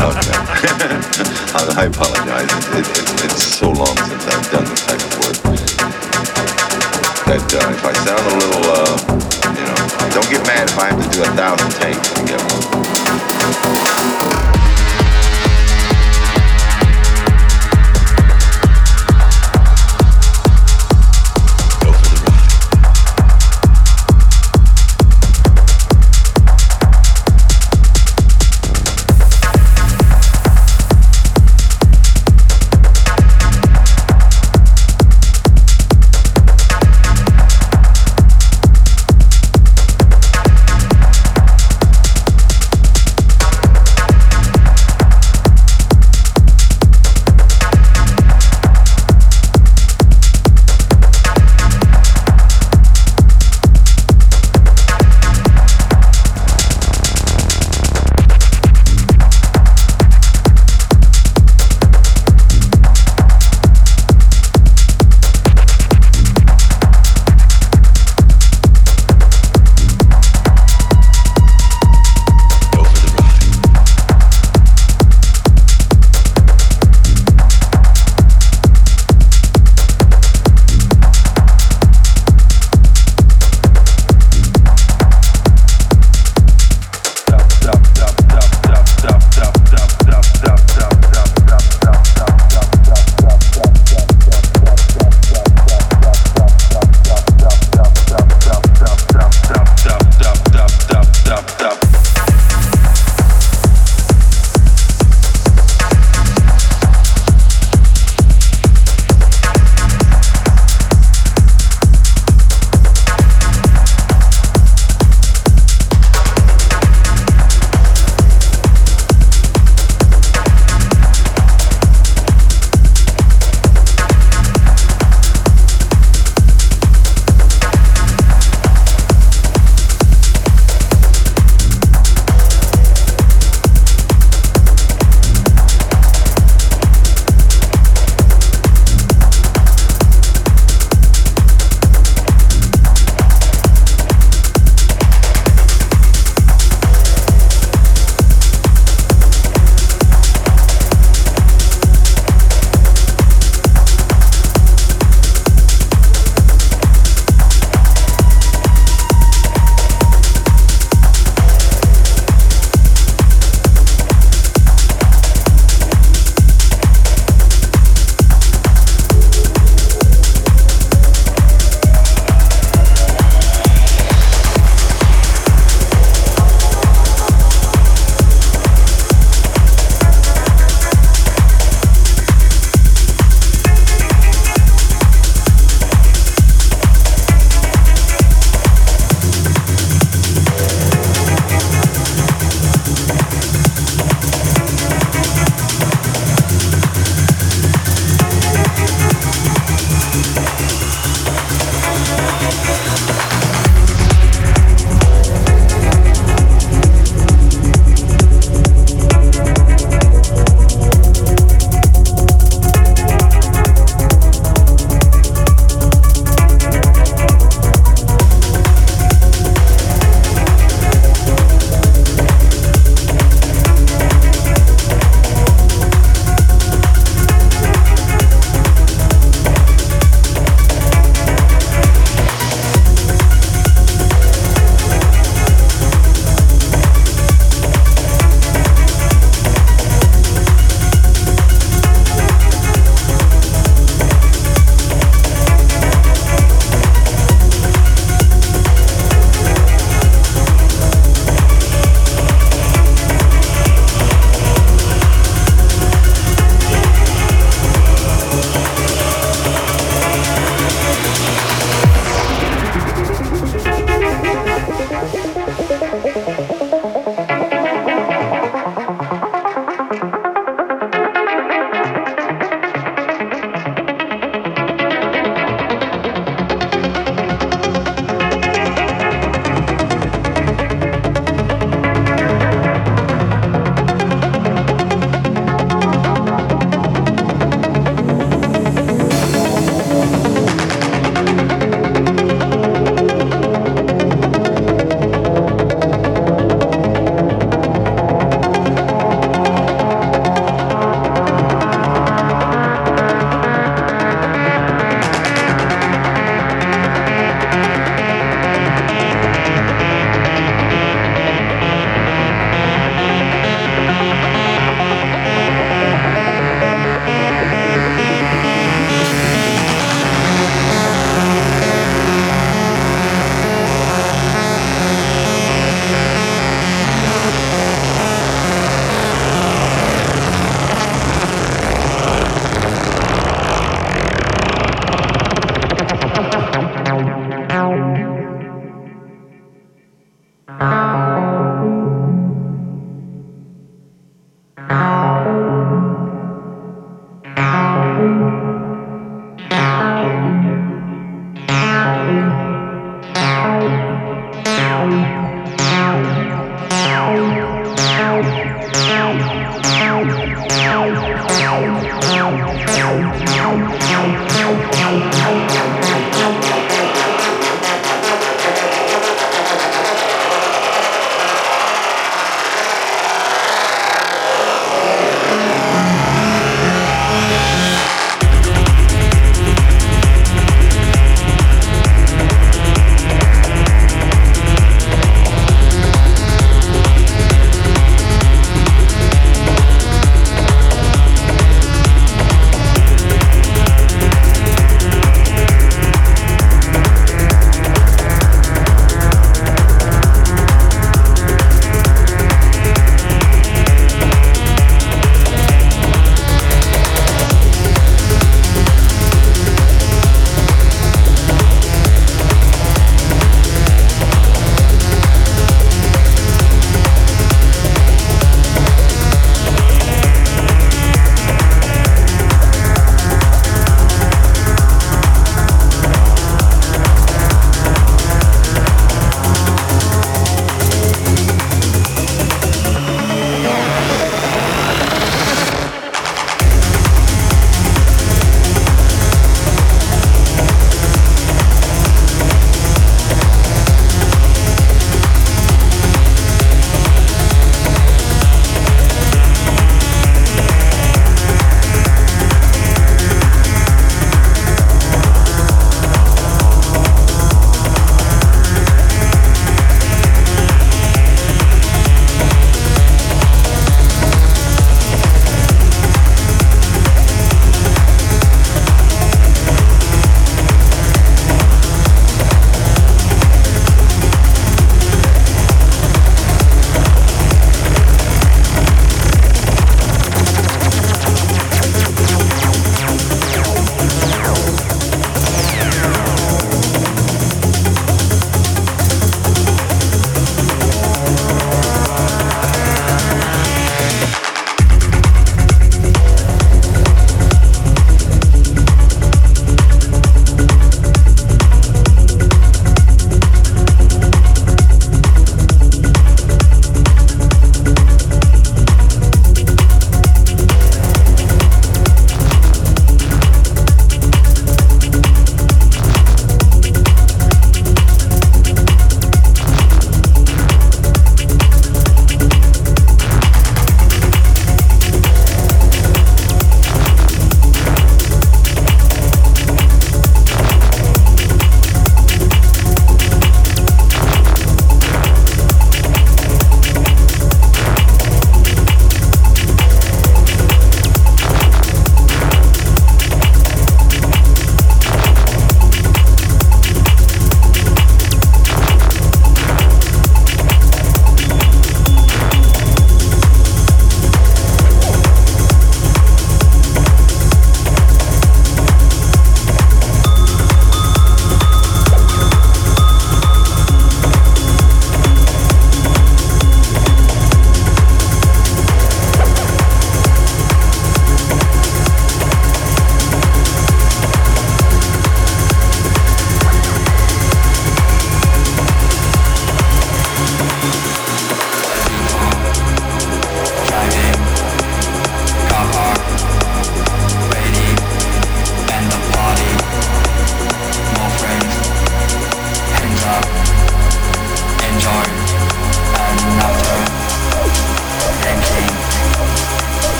out. I apologize. It, it, it's so long since I've done this type of work that uh, if I sound a little, uh, you know, don't get mad if I have to do a thousand takes to get one.